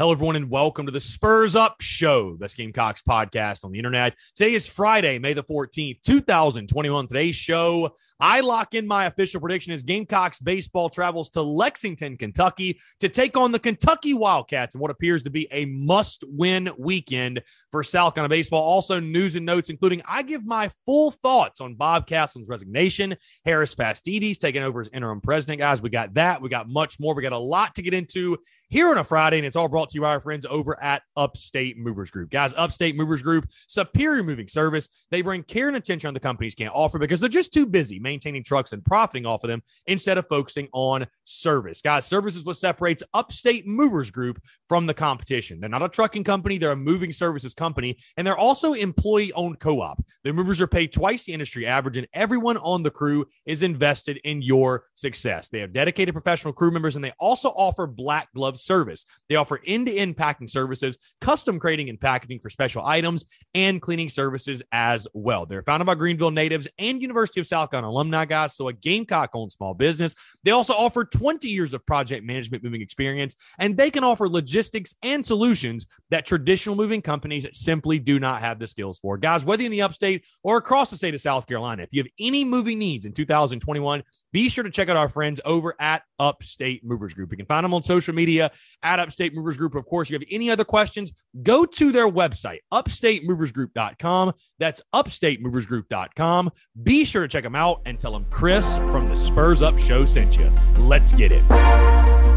Hello, everyone, and welcome to the Spurs Up Show, best Gamecocks podcast on the internet. Today is Friday, May the 14th, 2021. Today's show, I lock in my official prediction as Gamecocks baseball travels to Lexington, Kentucky to take on the Kentucky Wildcats in what appears to be a must win weekend for South Carolina baseball. Also, news and notes, including I give my full thoughts on Bob Caslen's resignation, Harris Pastides taking over as interim president. Guys, we got that. We got much more. We got a lot to get into here on a Friday, and it's all brought to you by our friends over at Upstate Movers Group. Guys, Upstate Movers Group, superior moving service. They bring care and attention on the companies can't offer because they're just too busy maintaining trucks and profiting off of them instead of focusing on service. Guys, service is what separates Upstate Movers Group from the competition. They're not a trucking company, they're a moving services company, and they're also employee owned co op. Their movers are paid twice the industry average, and everyone on the crew is invested in your success. They have dedicated professional crew members, and they also offer black glove service. They offer end to end packing services, custom crating and packaging for special items, and cleaning services as well. They're founded by Greenville natives and University of South Carolina alumni guys, so a Gamecock owned small business. They also offer 20 years of project management moving experience, and they can offer logistics and solutions that traditional moving companies simply do not have the skills for. Guys, whether in the upstate or across the state of South Carolina, if you have any moving needs in 2021, be sure to check out our friends over at Upstate Movers Group. You can find them on social media at Upstate Movers Group. Of course, if you have any other questions, go to their website, upstatemoversgroup.com. That's upstatemoversgroup.com. Be sure to check them out and tell them Chris from the Spurs Up Show sent you. Let's get it.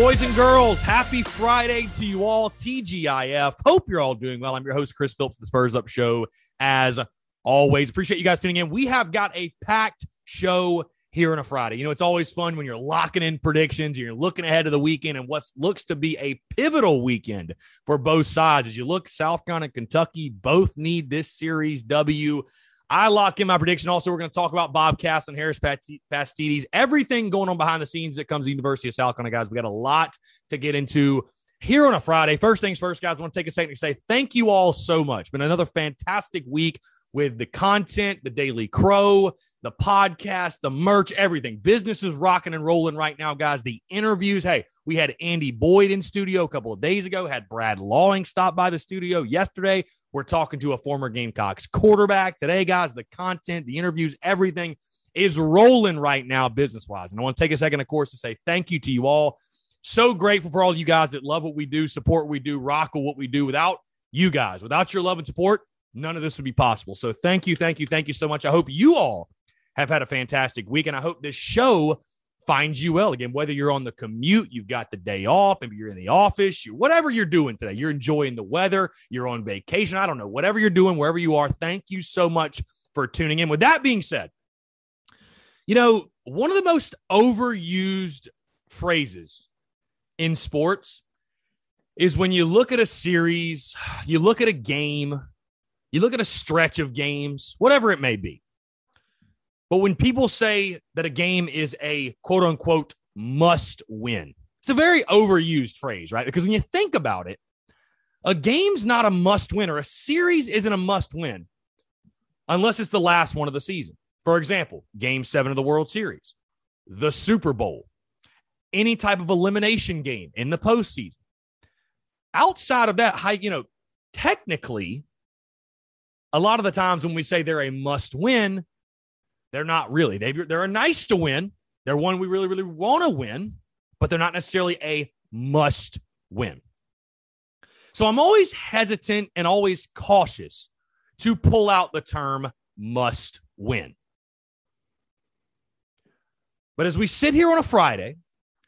Boys and girls, happy Friday to you all. TGIF. Hope you're all doing well. I'm your host, Chris Phillips, the Spurs Up Show. As always, appreciate you guys tuning in. We have got a packed show here on a Friday. You know, it's always fun when you're locking in predictions, you're looking ahead of the weekend and what looks to be a pivotal weekend for both sides. As you look, South Carolina and Kentucky both need this series W. I lock in my prediction. Also, we're going to talk about Bob Caslen and Harris Pasti- Pastides, everything going on behind the scenes that comes to the University of South Carolina, guys. We got a lot to get into here on a Friday. First things first, guys, I want to take a second to say thank you all so much. Been another fantastic week with the content, the Daily Crow, the podcast, the merch, everything. Business is rocking and rolling right now, guys. The interviews. Hey, we had Andy Boyd in studio a couple of days ago, had Brad Lawing stop by the studio yesterday. We're talking to a former Gamecocks quarterback today, guys. The content, the interviews, everything is rolling right now, business wise. And I want to take a second, of course, to say thank you to you all. So grateful for all you guys that love what we do, support what we do, rock what we do. Without you guys, without your love and support, none of this would be possible. So thank you, thank you, thank you so much. I hope you all have had a fantastic week, and I hope this show finds you well. Again, whether you're on the commute, you've got the day off, maybe you're in the office, you whatever you're doing today, you're enjoying the weather, you're on vacation. I don't know, whatever you're doing, wherever you are. Thank you so much for tuning in. With that being said, you know, one of the most overused phrases in sports is when you look at a series, you look at a game, you look at a stretch of games, whatever it may be. But when people say that a game is a quote unquote must win, it's a very overused phrase, right? Because when you think about it, a game's not a must win or a series isn't a must win unless it's the last one of the season. For example, game seven of the World Series, the Super Bowl, any type of elimination game in the postseason. Outside of that, high, you know, technically, a lot of the times when we say they're a must win, they're not really. They, they're nice to win. They're one we really, really want to win, but they're not necessarily a must win. So I'm always hesitant and always cautious to pull out the term must win. But as we sit here on a Friday,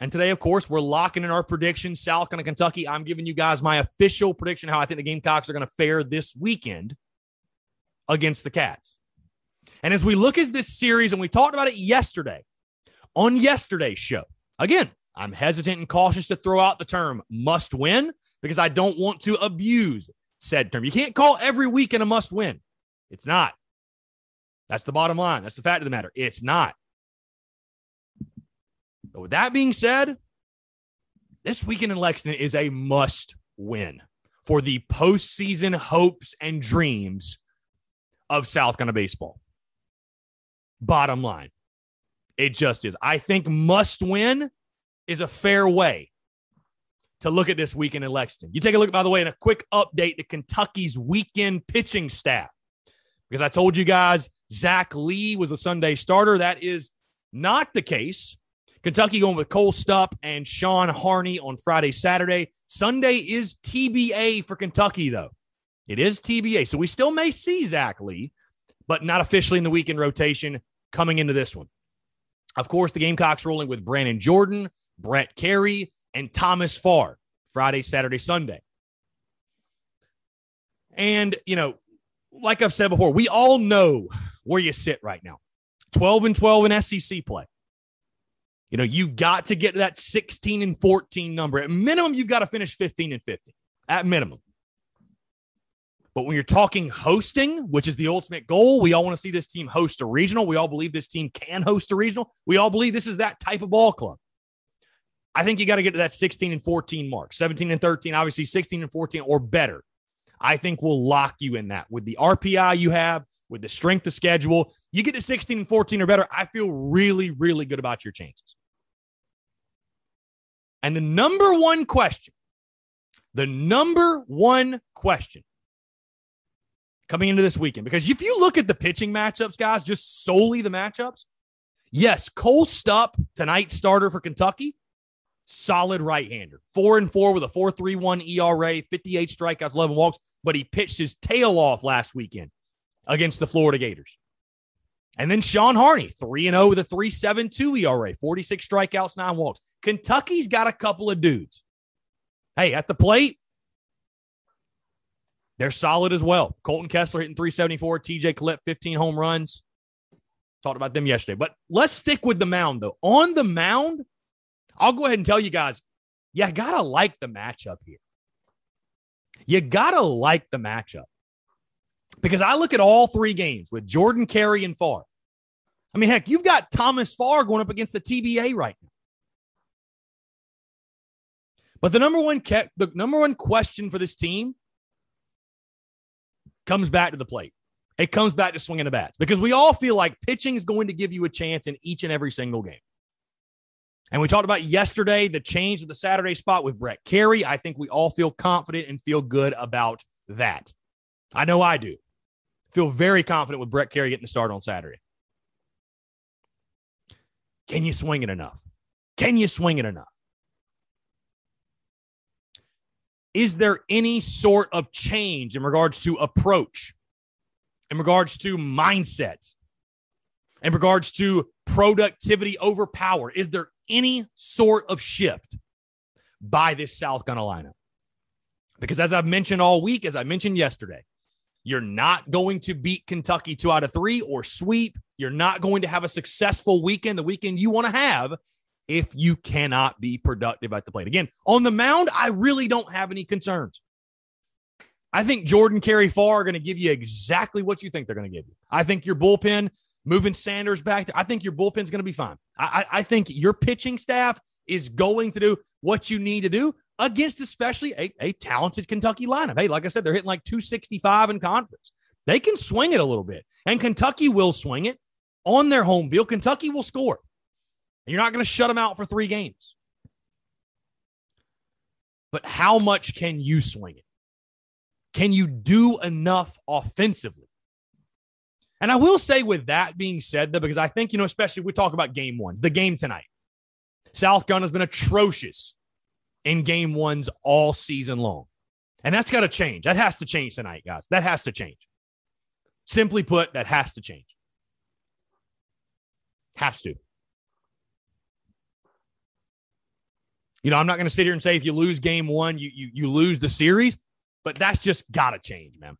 and today, of course, we're locking in our predictions. South Carolina, Kentucky. I'm giving you guys my official prediction how I think the Gamecocks are going to fare this weekend against the Cats. And as we look at this series, and we talked about it yesterday on yesterday's show, again, I'm hesitant and cautious to throw out the term must win because I don't want to abuse said term. You can't call every weekend a must win. It's not. That's the bottom line. That's the fact of the matter. It's not. But with that being said, this weekend in Lexington is a must win for the postseason hopes and dreams of South Carolina baseball. Bottom line, it just is. I think must win is a fair way to look at this weekend in Lexington. You take a look, by the way, in a quick update to Kentucky's weekend pitching staff. Because I told you guys Zach Lee was a Sunday starter. That is not the case. Kentucky going with Cole Stupp and Sean Harney on Friday, Saturday. Sunday is TBA for Kentucky, though. It is TBA. So we still may see Zach Lee, but not officially in the weekend rotation coming into this one. Of course, the Gamecocks rolling with Brannon Jordan, Brett Kerry, and Thomas Farr Friday, Saturday, Sunday. And, you know, like I've said before, we all know where you sit right now 12 and 12 in SEC play. You know, you've got to get to that 16 and 14 number. At minimum, you've got to finish 15 and 50 at minimum. But when you're talking hosting, which is the ultimate goal, we all want to see this team host a regional. We all believe this team can host a regional. We all believe this is that type of ball club. I think you got to get to that 16 and 14 mark, 17 and 13, obviously 16 and 14 or better. I think will lock you in that with the RPI you have, with the strength of schedule. You get to 16 and 14 or better. I feel really, really good about your chances. And the number one question, the number one question coming into this weekend, because if you look at the pitching matchups, guys, just solely the matchups, yes, Cole Stupp, tonight starter for Kentucky, solid right hander. Four and four with a 4.31 ERA, 58 strikeouts, 11 walks, but he pitched his tail off last weekend against the Florida Gators. And then Sean Harney, 3 and 0 with a 3.72 ERA, 46 strikeouts, 9 walks. Kentucky's got a couple of dudes. Hey, at the plate, they're solid as well. Coltyn Kessler hitting 374, TJ Clip 15 home runs. Talked about them yesterday. But let's stick with the mound, though. On the mound, I'll go ahead and tell you guys, you got to like the matchup here. You got to like the matchup. Because I look at all three games with Jordan Kerry and Farr. I mean, heck, you've got Thomas Farr going up against the TBA right now. But the number one the number one question for this team comes back to the plate. It comes back to swinging the bats because we all feel like pitching is going to give you a chance in each and every single game. And we talked about yesterday the change of the Saturday spot with Brett Kerry. I think we all feel confident and feel good about that. I know I do. Feel very confident with Brett Kerry getting the start on Saturday. Can you swing it enough? Can you swing it enough? Is there any sort of change in regards to approach, in regards to mindset, in regards to productivity over power? Is there any sort of shift by this South Carolina? Because as I've mentioned all week, as I mentioned yesterday, You're not going to beat Kentucky two out of three or sweep. You're not going to have a successful weekend, the weekend you want to have, if you cannot be productive at the plate. Again, on the mound, I really don't have any concerns. I think Jordan Kerry Farr are going to give you exactly what you think they're going to give you. I think your bullpen, moving Sanders back, I think your bullpen's going to be fine. I, I, I think your pitching staff is going to do what you need to do against especially a, a talented Kentucky lineup. Hey, like I said, they're hitting like 265 in conference. They can swing it a little bit, and Kentucky will swing it on their home field. Kentucky will score. And you're not going to shut them out for three games. But how much can you swing it? Can you do enough offensively? And I will say, with that being said, though, because I think, you know, especially we talk about game ones, the game tonight. South Gun has been atrocious in game ones all season long. And that's got to change. That has to change tonight, guys. That has to change. Simply put, that has to change. Has to. You know, I'm not going to sit here and say if you lose game one, you, you, you lose the series, but that's just got to change, man.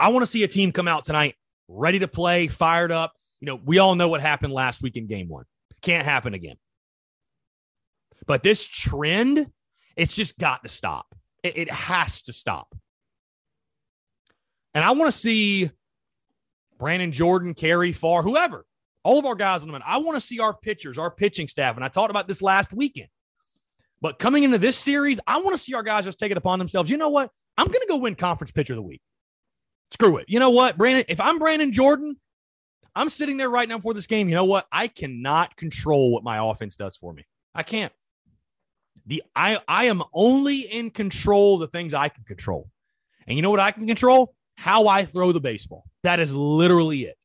I want to see a team come out tonight ready to play, fired up. You know, we all know what happened last week in game one. Can't happen again. But this trend, it's just got to stop. It, it has to stop. And I want to see Brannon Jordan, Kerry Farr, whoever, all of our guys on the man. I want to see our pitchers, our pitching staff. And I talked about this last weekend. But coming into this series, I want to see our guys just take it upon themselves. You know what? I'm going to go win conference pitcher of the week. Screw it. You know what, Brannon? If I'm Brannon Jordan, I'm sitting there right now for this game. You know what? I cannot control what my offense does for me. I can't. The I I am only in control of the things I can control. And you know what I can control? How I throw the baseball. That is literally it.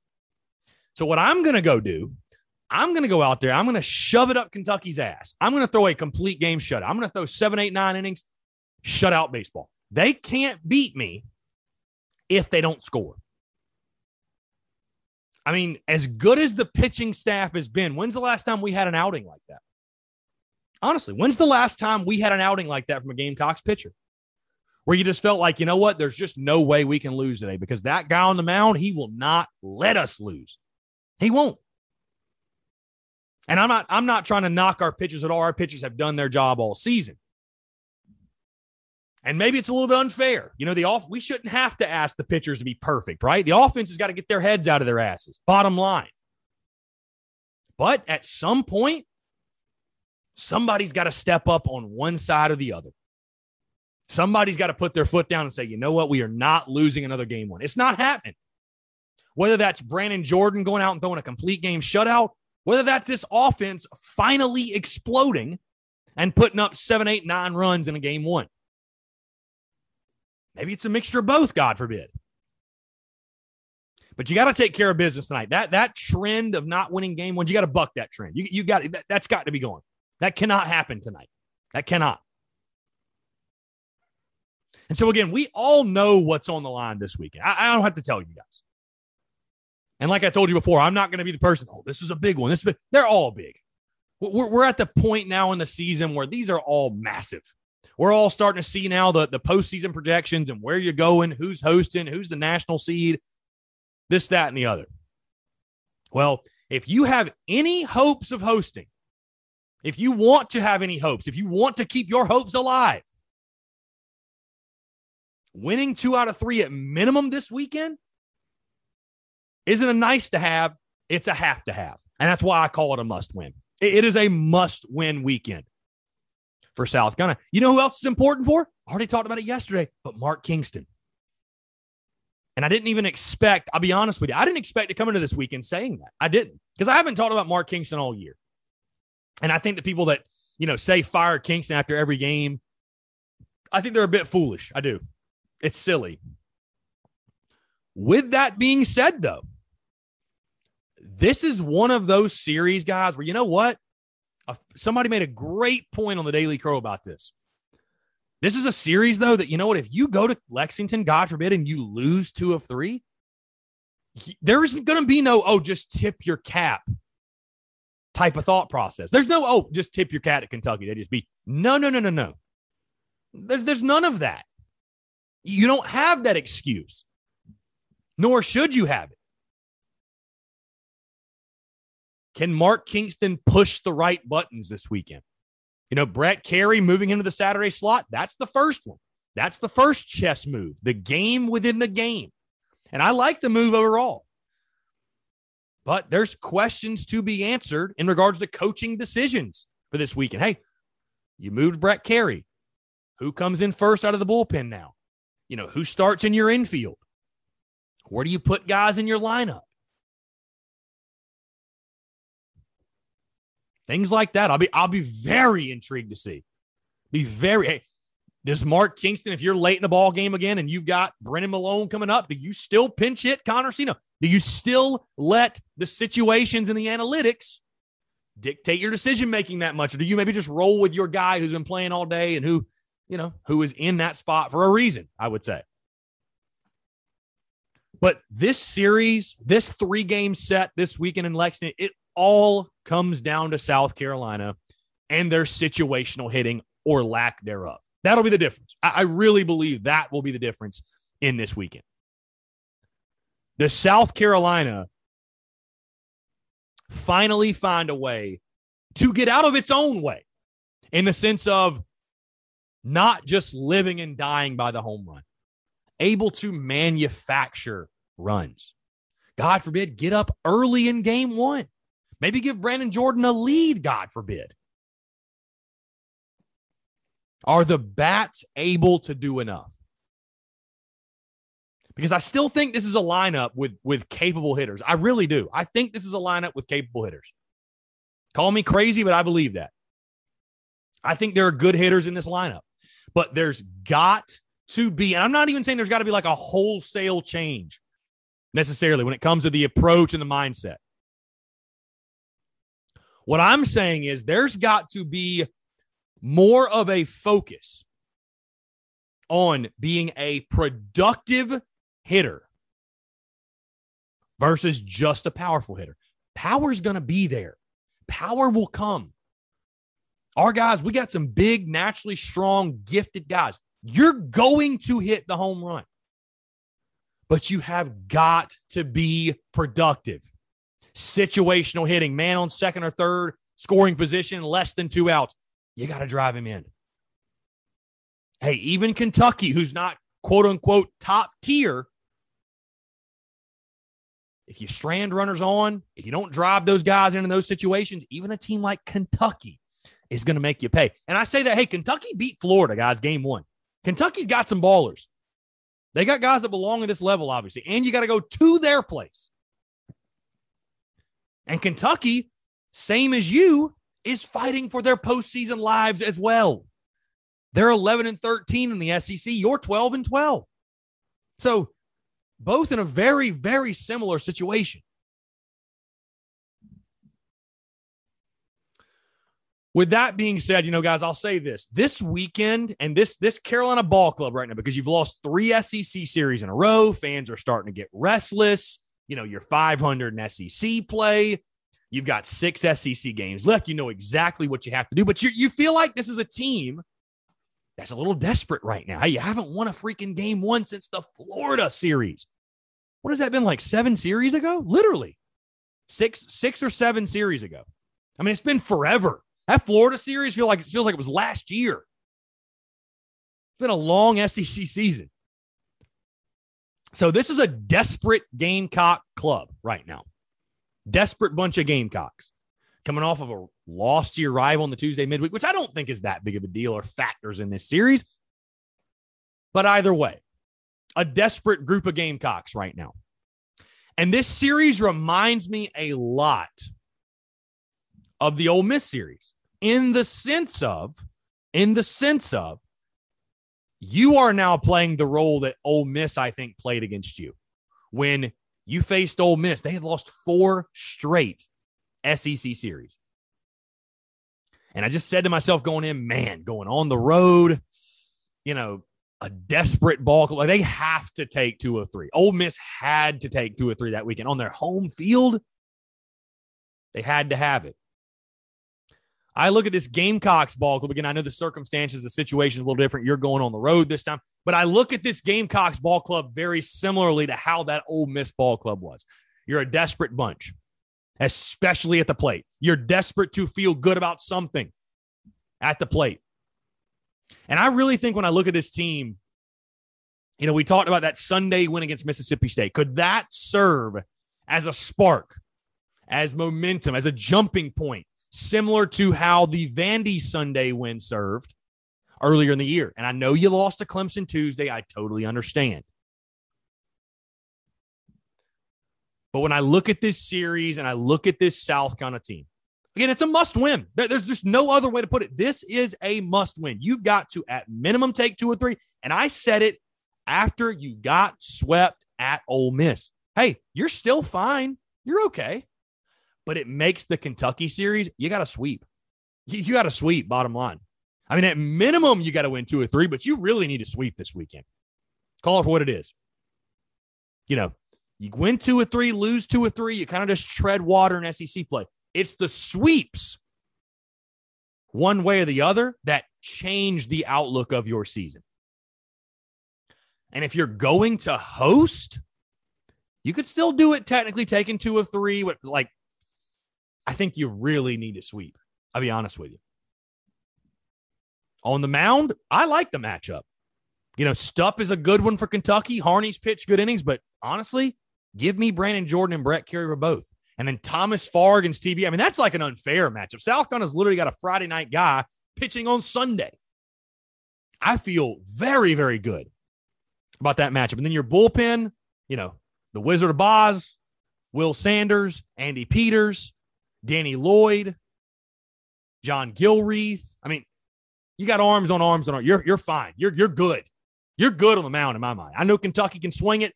So what I'm going to go do, I'm going to go out there. I'm going to shove it up Kentucky's ass. I'm going to throw a complete game shutout. I'm going to throw seven, eight, nine innings, shutout baseball. They can't beat me if they don't score. I mean, as good as the pitching staff has been, when's the last time we had an outing like that? Honestly, when's the last time we had an outing like that from a Gamecocks pitcher? Where you just felt like, you know what, there's just no way we can lose today because that guy on the mound, he will not let us lose. He won't. And I'm not I'm not trying to knock our pitchers at all. Our pitchers have done their job all season. And maybe it's a little bit unfair. You know, the off we shouldn't have to ask the pitchers to be perfect, right? The offense has got to get their heads out of their asses. Bottom line. But at some point, somebody's got to step up on one side or the other. Somebody's got to put their foot down and say, you know what? We are not losing another game one. It's not happening. Whether that's Brannon Jordan going out and throwing a complete game shutout, whether that's this offense finally exploding and putting up seven, eight, nine runs in a game one. Maybe it's a mixture of both, God forbid. But you got to take care of business tonight. That that trend of not winning game ones, you got to buck that trend. You, you got that, that's got to be going. That cannot happen tonight. That cannot. And so, again, we all know what's on the line this weekend. I, I don't have to tell you guys. And like I told you before, I'm not going to be the person, oh, this is a big one. This is big. They're all big. We're, we're at the point now in the season where these are all massive. We're all starting to see now the, the postseason projections and where you're going, who's hosting, who's the national seed, this, that, and the other. Well, if you have any hopes of hosting, if you want to have any hopes, if you want to keep your hopes alive, winning two out of three at minimum this weekend isn't a nice to have, it's a have to have. And that's why I call it a must win. It is a must win weekend for South Carolina. You know who else is important for? I already talked about it yesterday, but Mark Kingston. And I didn't even expect, I'll be honest with you, I didn't expect to come into this weekend saying that. I didn't because I haven't talked about Mark Kingston all year. And I think the people that, you know, say fire Kingston after every game, I think they're a bit foolish. I do. It's silly. With that being said, though, this is one of those series, guys, where you know what? somebody made a great point on the Daily Crow about this. This is a series, though, that you know what? If you go to Lexington, God forbid, and you lose two of three, there isn't going to be no, oh, just tip your cap type of thought process. There's no, oh, just tip your cat at Kentucky. They just be, no, no, no, no, no. There, there's none of that. You don't have that excuse. nor should you have it. Can Mark Kingston push the right buttons this weekend? You know, Brett Kerry moving into the Saturday slot, that's the first one. That's the first chess move, the game within the game. And I like the move overall. But there's questions to be answered in regards to coaching decisions for this weekend. Hey, you moved Brett Kerry. Who comes in first out of the bullpen now? You know, who starts in your infield? Where do you put guys in your lineup? Things like that. I'll be I'll be very intrigued to see. Be very hey, does Mark Kingston, if you're late in the ball game again and you've got Brennan Milone coming up, do you still pinch hit Connor Seno? Do you still let the situations and the analytics dictate your decision making that much? Or do you maybe just roll with your guy who's been playing all day and who, you know, who is in that spot for a reason, I would say. But this series, this three game set this weekend in Lexington, it all comes down to South Carolina and their situational hitting or lack thereof. That'll be the difference. I, I really believe that will be the difference in this weekend. The South Carolina finally find a way to get out of its own way in the sense of not just living and dying by the home run, able to manufacture runs. God forbid, get up early in game one. Maybe give Brannon Jordan a lead, God forbid. Are the bats able to do enough? Because I still think this is a lineup with with capable hitters. I really do. I think this is a lineup with capable hitters. Call me crazy, but I believe that. I think there are good hitters in this lineup, but there's got to be, and I'm not even saying there's got to be like a wholesale change necessarily when it comes to the approach and the mindset. What I'm saying is there's got to be more of a focus on being a productive hitter versus just a powerful hitter. Power's going to be there. Power will come. Our guys, we got some big, naturally strong, gifted guys. You're going to hit the home run, but you have got to be productive. Situational hitting, man on second or third, scoring position, less than two outs you got to drive him in. Hey, even Kentucky, who's not quote unquote top tier, if you strand runners on, if you don't drive those guys into those situations, even a team like Kentucky is going to make you pay. And I say that, hey, Kentucky beat Florida, guys, game one. Kentucky's got some ballers. They got guys that belong at this level, obviously, and you got to go to their place. And Kentucky, same as you, is fighting for their postseason lives as well. They're 11 and 13 in the SEC. You're 12 and 12. So, both in a very, very similar situation. With that being said, you know, guys, I'll say this: this weekend and this this Carolina Ball Club right now, because you've lost three SEC series in a row, fans are starting to get restless. You know, you're 500 in SEC play. You've got six SEC games left. You know exactly what you have to do, but you, you feel like this is a team that's a little desperate right now. You haven't won a freaking game one since the Florida series. What has that been like seven series ago? Literally six, six or seven series ago. I mean, it's been forever. That Florida series feel like it feels like it was last year. It's been a long SEC season. So this is a desperate Gamecock club right now. Desperate bunch of Gamecocks coming off of a loss to your rival on the Tuesday midweek, which I don't think is that big of a deal or factors in this series. But either way, a desperate group of Gamecocks right now. And this series reminds me a lot of the Ole Miss series in the sense of, in the sense of, you are now playing the role that Ole Miss, I think, played against you when you faced Ole Miss. They had lost four straight SEC series. And I just said to myself going in, man, going on the road, you know, a desperate ball. Like they have to take two or three. Ole Miss had to take two or three that weekend on their home field. They had to have it. I look at this Gamecocks ball club again. I know the circumstances, the situation is a little different. You're going on the road this time. But I look at this Gamecocks ball club very similarly to how that Ole Miss ball club was. You're a desperate bunch, especially at the plate. You're desperate to feel good about something at the plate. And I really think when I look at this team, you know, we talked about that Sunday win against Mississippi State. Could that serve as a spark, as momentum, as a jumping point, similar to how the Vandy Sunday win served earlier in the year? And I know you lost to Clemson Tuesday. I totally understand. But when I look at this series and I look at this South Carolina team, again, it's a must win. There's just no other way to put it. This is a must win. You've got to, at minimum, take two or three. And I said it after you got swept at Ole Miss. Hey, you're still fine. You're okay. But it makes the Kentucky series, you got to sweep. You, you got to sweep, bottom line. I mean, at minimum, you got to win two or three, but you really need to sweep this weekend. Call it for what it is. You know, you win two or three, lose two or three, you kind of just tread water in SEC play. It's the sweeps, one way or the other, that change the outlook of your season. And if you're going to host, you could still do it technically, taking two of three. Like, I think you really need to sweep. I'll be honest with you. On the mound, I like the matchup. You know, Stupp is a good one for Kentucky. Harney's pitched good innings, but honestly, Give me Brannon Jordan and Brett Kerry for both. And then Thomas Farr and Stevie. I mean, that's like an unfair matchup. South Carolina's literally got a Friday night guy pitching on Sunday. I feel very, very good about that matchup. And then your bullpen, you know, the Wizard of Boz, Will Sanders, Andy Peters, Danny Lloyd, John Gilreath. I mean, you got arms on arms on arms. You're you're fine. You're you're good. You're good on the mound in my mind. I know Kentucky can swing it.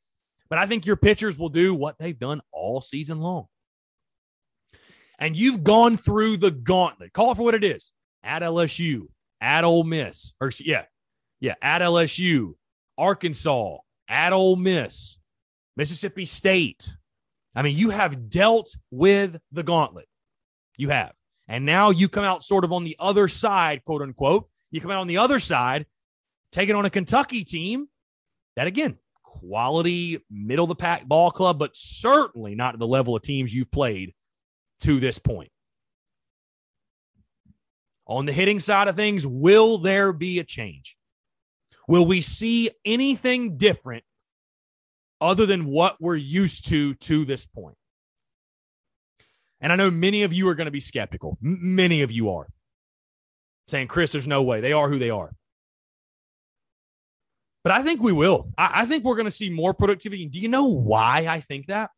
But I think your pitchers will do what they've done all season long. And you've gone through the gauntlet. Call it for what it is. At LSU, at Ole Miss, or yeah, yeah, at LSU, Arkansas, at Ole Miss, Mississippi State. I mean, you have dealt with the gauntlet. You have. And now you come out sort of on the other side, quote unquote. You come out on the other side, taking on a Kentucky team that, again, quality middle of the pack ball club, but certainly not the level of teams you've played to this point. On the hitting side of things, will there be a change? Will we see anything different other than what we're used to to this point? And I know many of you are going to be skeptical. M- many of you are saying, Chris, there's no way. They are who they are. But I think we will. I, I think we're going to see more productivity. And Do you know why I think that?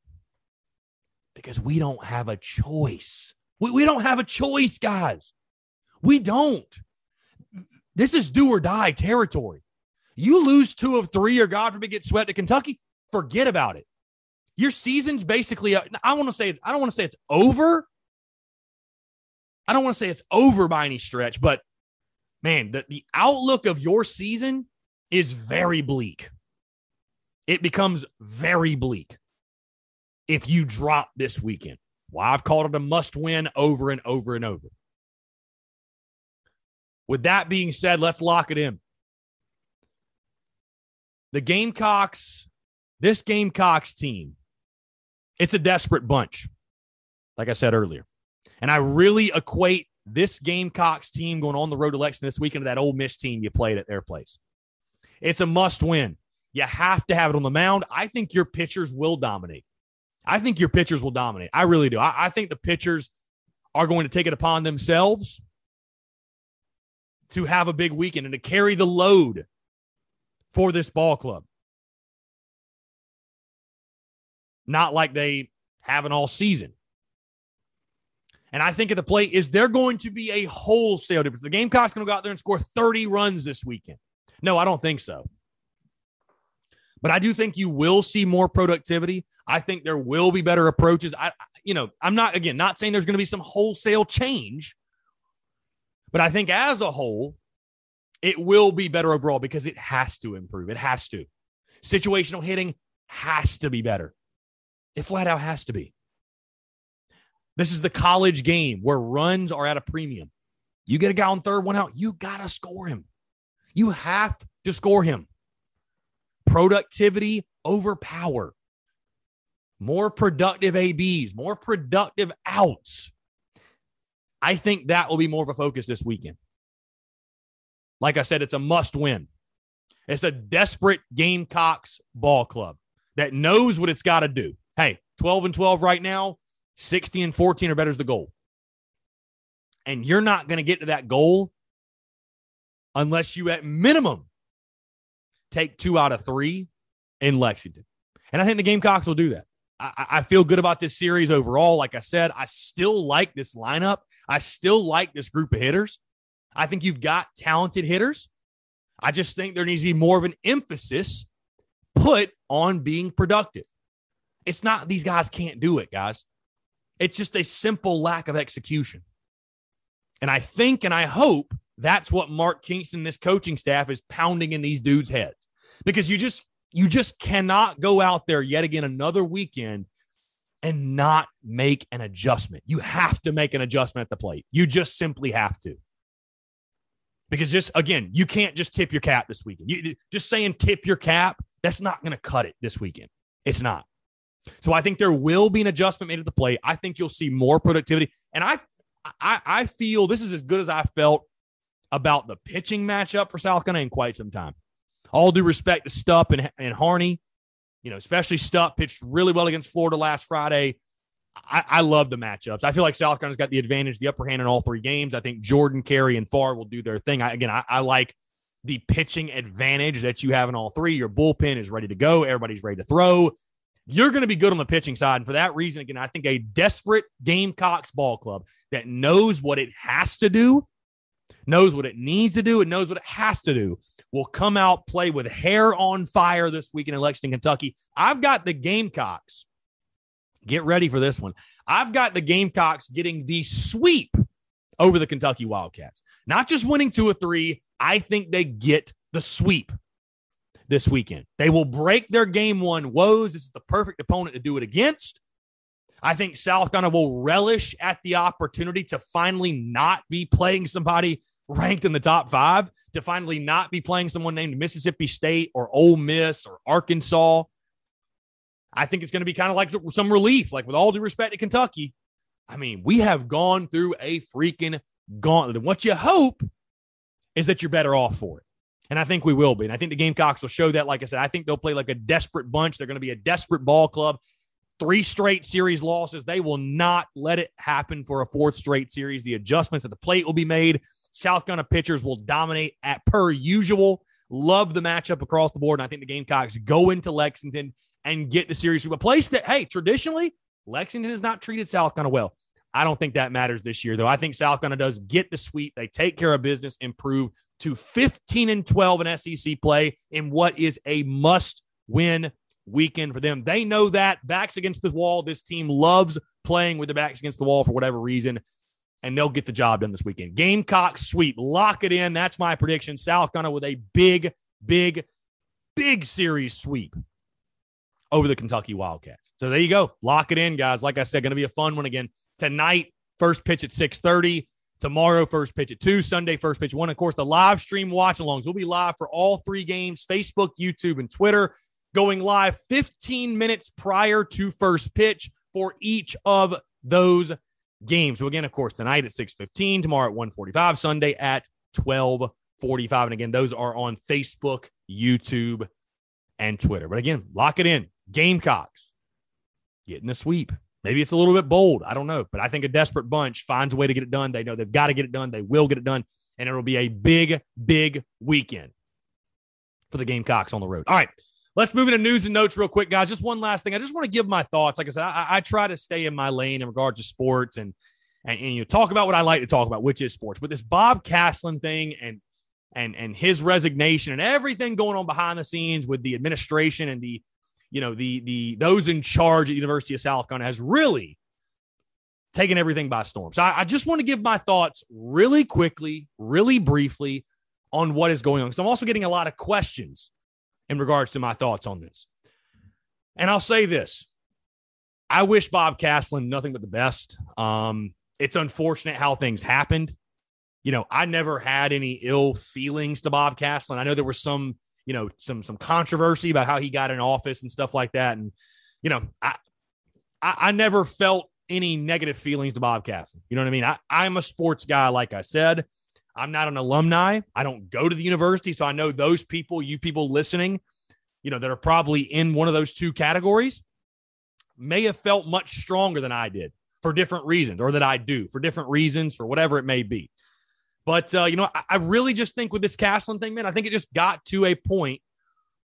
Because we don't have a choice. We, we don't have a choice, guys. We don't. This is do or die territory. You lose two of three, or God forbid, get swept to Kentucky, forget about it. Your season's basically, uh, I want to say, I don't want to say it's over. I don't want to say it's over by any stretch, but man, the, the outlook of your season is very bleak. It becomes very bleak if you drop this weekend. Why I've called it a must win over and over and over. With that being said, let's lock it in. The Gamecocks, this Gamecocks team, it's a desperate bunch, like I said earlier. And I really equate this Gamecocks team going on the road election this weekend to that Ole Miss team you played at their place. It's a must win. You have to have it on the mound. I think your pitchers will dominate. I think your pitchers will dominate. I really do. I, I think the pitchers are going to take it upon themselves to have a big weekend and to carry the load for this ball club. Not like they haven't all season. And I think at the plate is there going to be a wholesale difference. The Gamecocks going to go out there and score 30 runs this weekend. No, I don't think so. But I do think you will see more productivity. I think there will be better approaches. I, you know, I'm not again not saying there's going to be some wholesale change, but I think as a whole, it will be better overall because it has to improve. It has to. Situational hitting has to be better. It flat out has to be. This is the college game where runs are at a premium. You get a guy on third, one out, you got to score him. You have to score him. productivity over power, more productive ABs, more productive outs. I think that will be more of a focus this weekend. Like I said, it's a must win. It's a desperate Gamecocks ball club that knows what it's got to do. Hey, 12 and 12 right now, 60 and 14 or better is the goal. And you're not going to get to that goal unless you, at minimum, take two out of three in Lexington. And I think the Gamecocks will do that. I, I, feel good about this series overall. Like I said, I still like this lineup. I still like this group of hitters. I think you've got talented hitters. I just think there needs to be more of an emphasis put on being productive. It's not these guys can't do it, guys. It's just a simple lack of execution. And I think and I hope that's what Mark Kingston, this coaching staff, is pounding in these dudes' heads. Because you just you just cannot go out there yet again another weekend and not make an adjustment. You have to make an adjustment at the plate. You just simply have to. Because just again, you can't just tip your cap this weekend. You, just saying tip your cap, that's not going to cut it this weekend. It's not. So I think there will be an adjustment made at the plate. I think you'll see more productivity. And I I, I feel this is as good as I felt about the pitching matchup for South Carolina in quite some time. All due respect to Stupp and, and Harney, you know, especially Stupp pitched really well against Florida last Friday. I, I love the matchups. I feel like South Carolina's got the advantage, the upper hand in all three games. I think Jordan, Kerry, and Farr will do their thing. I, again, I, I like the pitching advantage that you have in all three. Your bullpen is ready to go. Everybody's ready to throw. You're going to be good on the pitching side. And for that reason, again, I think a desperate Gamecocks ball club that knows what it has to do, knows what it needs to do, and knows what it has to do will come out play with hair on fire this weekend in Lexington, Kentucky. I've got the Gamecocks Get ready for this one. I've got the Gamecocks getting the sweep over the Kentucky Wildcats. Not just winning two or three, I think they get the sweep this weekend. They will break their game one woes. This is the perfect opponent to do it against. I think South Carolina will relish at the opportunity to finally not be playing somebody ranked in the top five, to finally not be playing someone named Mississippi State or Ole Miss or Arkansas. I think it's going to be kind of like some relief, like with all due respect to Kentucky. I mean, we have gone through a freaking gauntlet. And what you hope is that you're better off for it. And I think we will be. And I think the Gamecocks will show that. Like I said, I think they'll play like a desperate bunch. They're going to be a desperate ball club. Three straight series losses. They will not let it happen for a fourth straight series. The adjustments at the plate will be made. South Carolina pitchers will dominate at per usual. Love the matchup across the board. And I think the Gamecocks go into Lexington and get the series to a place that, hey, traditionally, Lexington has not treated South Carolina well. I don't think that matters this year, though. I think South Carolina does get the sweep. They take care of business, improve to 15 and 12 in SEC play in what is a must win weekend for them. They know that backs against the wall. This team loves playing with the backs against the wall for whatever reason, and they'll get the job done this weekend. Gamecock sweep. Lock it in. That's my prediction. South Carolina with a big, big, big series sweep over the Kentucky Wildcats. So there you go. Lock it in, guys. Like I said, going to be a fun one again tonight. First pitch at 6:30. Tomorrow, first pitch at 2. Sunday, first pitch 1. Of course, the live stream watch alongs will be live for all three games Facebook, YouTube, and Twitter, going live 15 minutes prior to first pitch for each of those games. So, again, of course, tonight at 6:15, tomorrow at 1:45, Sunday at 12:45. And again, those are on Facebook, YouTube, and Twitter. But again, lock it in. Gamecocks getting the sweep. Maybe it's a little bit bold. I don't know. But I think a desperate bunch finds a way to get it done. They know they've got to get it done. They will get it done. And it'll be a big, big weekend for the Gamecocks on the road. All right. Let's move into news and notes real quick, guys. Just one last thing. I just want to give my thoughts. Like I said, I, I try to stay in my lane in regards to sports and, and, and you know, talk about what I like to talk about, which is sports. But this Bob Caslen thing and and and his resignation and everything going on behind the scenes with the administration and the you know, the the those in charge at University of South Carolina has really taken everything by storm. So I, I just want to give my thoughts really quickly, really briefly on what is going on. Because I'm also getting a lot of questions in regards to my thoughts on this. And I'll say this. I wish Bob Caslen nothing but the best. Um, it's unfortunate how things happened. You know, I never had any ill feelings to Bob Caslen. I know there were some you know, some some controversy about how he got in office and stuff like that. And you know, I I, I never felt any negative feelings to Bob Caslen. You know what I mean? I, I'm a sports guy, like I said. I'm not an alumni. I don't go to the university, so I know those people, you people listening, you know, that are probably in one of those two categories, may have felt much stronger than I did for different reasons, or that I do for different reasons, for whatever it may be. But uh, you know, I, I really just think with this Caslen thing, man, I think it just got to a point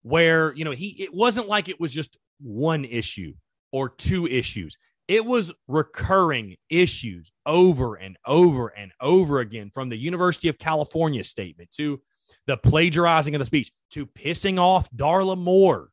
where you know he it wasn't like it was just one issue or two issues. It was recurring issues over and over and over again from the University of California statement to the plagiarizing of the speech to pissing off Darla Moore.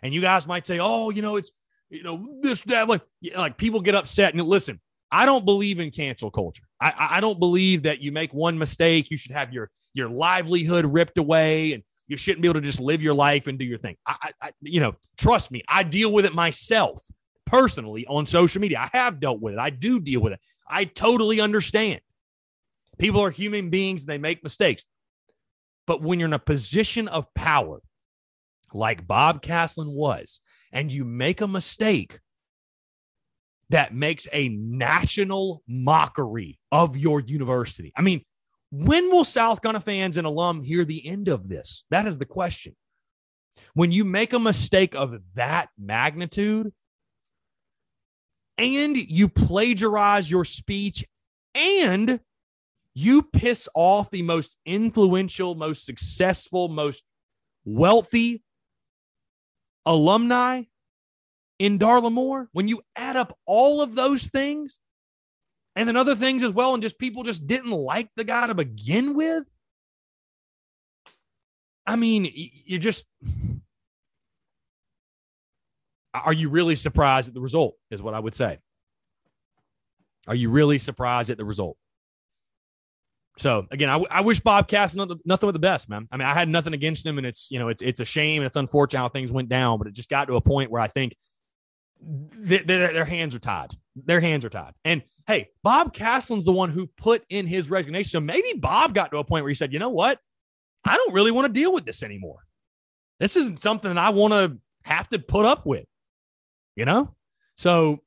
And you guys might say, oh, you know, it's, you know, this, that, like, like people get upset. And listen, I don't believe in cancel culture. I, I don't believe that you make one mistake, you should have your your livelihood ripped away and you shouldn't be able to just live your life and do your thing. I, I, you know, trust me, I deal with it myself personally on social media. I have dealt with it. I do deal with it. I totally understand. People are human beings and they make mistakes. But when you're in a position of power, like Bob Caslen was, and you make a mistake that makes a national mockery of your university. I mean, when will South Carolina fans and alum hear the end of this? That is the question. When you make a mistake of that magnitude, and you plagiarize your speech and you piss off the most influential, most successful, most wealthy alumni in Darla Moore, when you add up all of those things and then other things as well, and just people just didn't like the guy to begin with, I mean, you just are you really surprised at the result? Is what I would say. Are you really surprised at the result? So again, I, w- I wish Bob Cass nothing, nothing but the best, man. I mean, I had nothing against him, and it's you know it's it's a shame, and it's unfortunate how things went down, but it just got to a point where I think th- th- their hands are tied. Their hands are tied. And hey, Bob Caslen's the one who put in his resignation. So maybe Bob got to a point where he said, you know what, I don't really want to deal with this anymore. This isn't something I want to have to put up with you know? So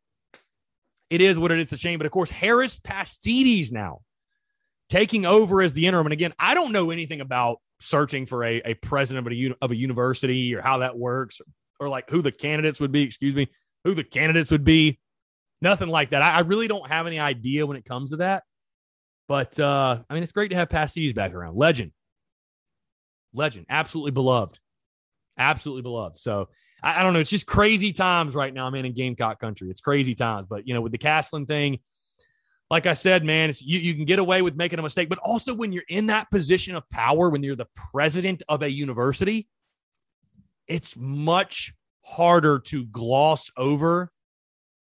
it is what it is. It's a shame. But of course, Harris Pastides now taking over as the interim. And again, I don't know anything about searching for a, a president of a, of a university or how that works or, or like who the candidates would be, excuse me, who the candidates would be. Nothing like that. I, I really don't have any idea when it comes to that. But uh, I mean, it's great to have Pastides back around. Legend. Legend. Absolutely beloved. Absolutely beloved. So I, I, don't know. It's just crazy times right now, man, in Gamecock country. It's crazy times. But, you know, with the Caslen thing, like I said, man, it's, you, you can get away with making a mistake. But also when you're in that position of power, when you're the president of a university, it's much harder to gloss over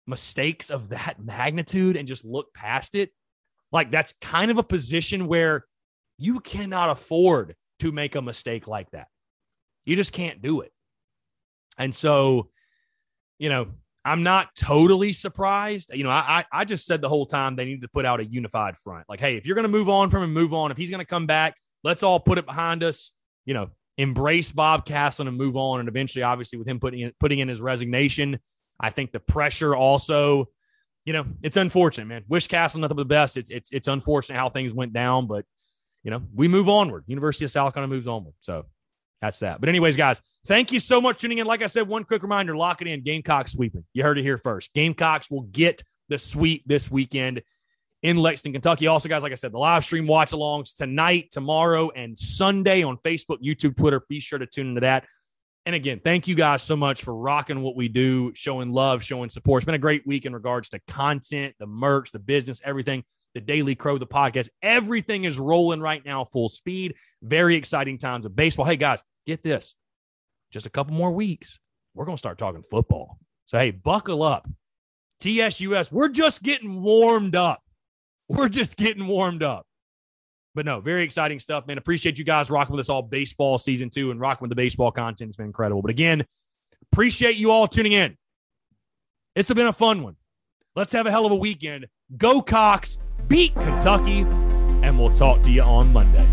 mistakes of that magnitude and just look past it. Like that's kind of a position where you cannot afford to make a mistake like that. You just can't do it. And so, you know, I'm not totally surprised. You know, I I just said the whole time they need to put out a unified front. Like, hey, if you're going to move on from him, move on. If he's going to come back, let's all put it behind us. You know, embrace Bob Caslen and move on. And eventually, obviously, with him putting in, putting in his resignation, I think the pressure also, you know, it's unfortunate, man. Wish Caslen nothing but the best. It's it's it's unfortunate how things went down, but you know, we move onward. University of South Carolina moves onward. So that's that. But, anyways, guys, thank you so much tuning in. Like I said, one quick reminder lock it in Gamecocks sweeping. You heard it here first. Gamecocks will get the sweep this weekend in Lexington, Kentucky. Also, guys, like I said, the live stream watch alongs tonight, tomorrow, and Sunday on Facebook, YouTube, Twitter. Be sure to tune into that. And again, thank you guys so much for rocking what we do, showing love, showing support. It's been a great week in regards to content, the merch, the business, everything the Daily Crow, the podcast. Everything is rolling right now, full speed. Very exciting times of baseball. Hey, guys, get this just a couple more weeks. We're going to start talking football. So, hey, buckle up. TSUS, we're just getting warmed up. We're just getting warmed up. But no, very exciting stuff, man. Appreciate you guys rocking with us all baseball season two and rocking with the baseball content. It's been incredible. But again, appreciate you all tuning in. It's been a fun one. Let's have a hell of a weekend. Go Cocks, beat Kentucky, and we'll talk to you on Monday.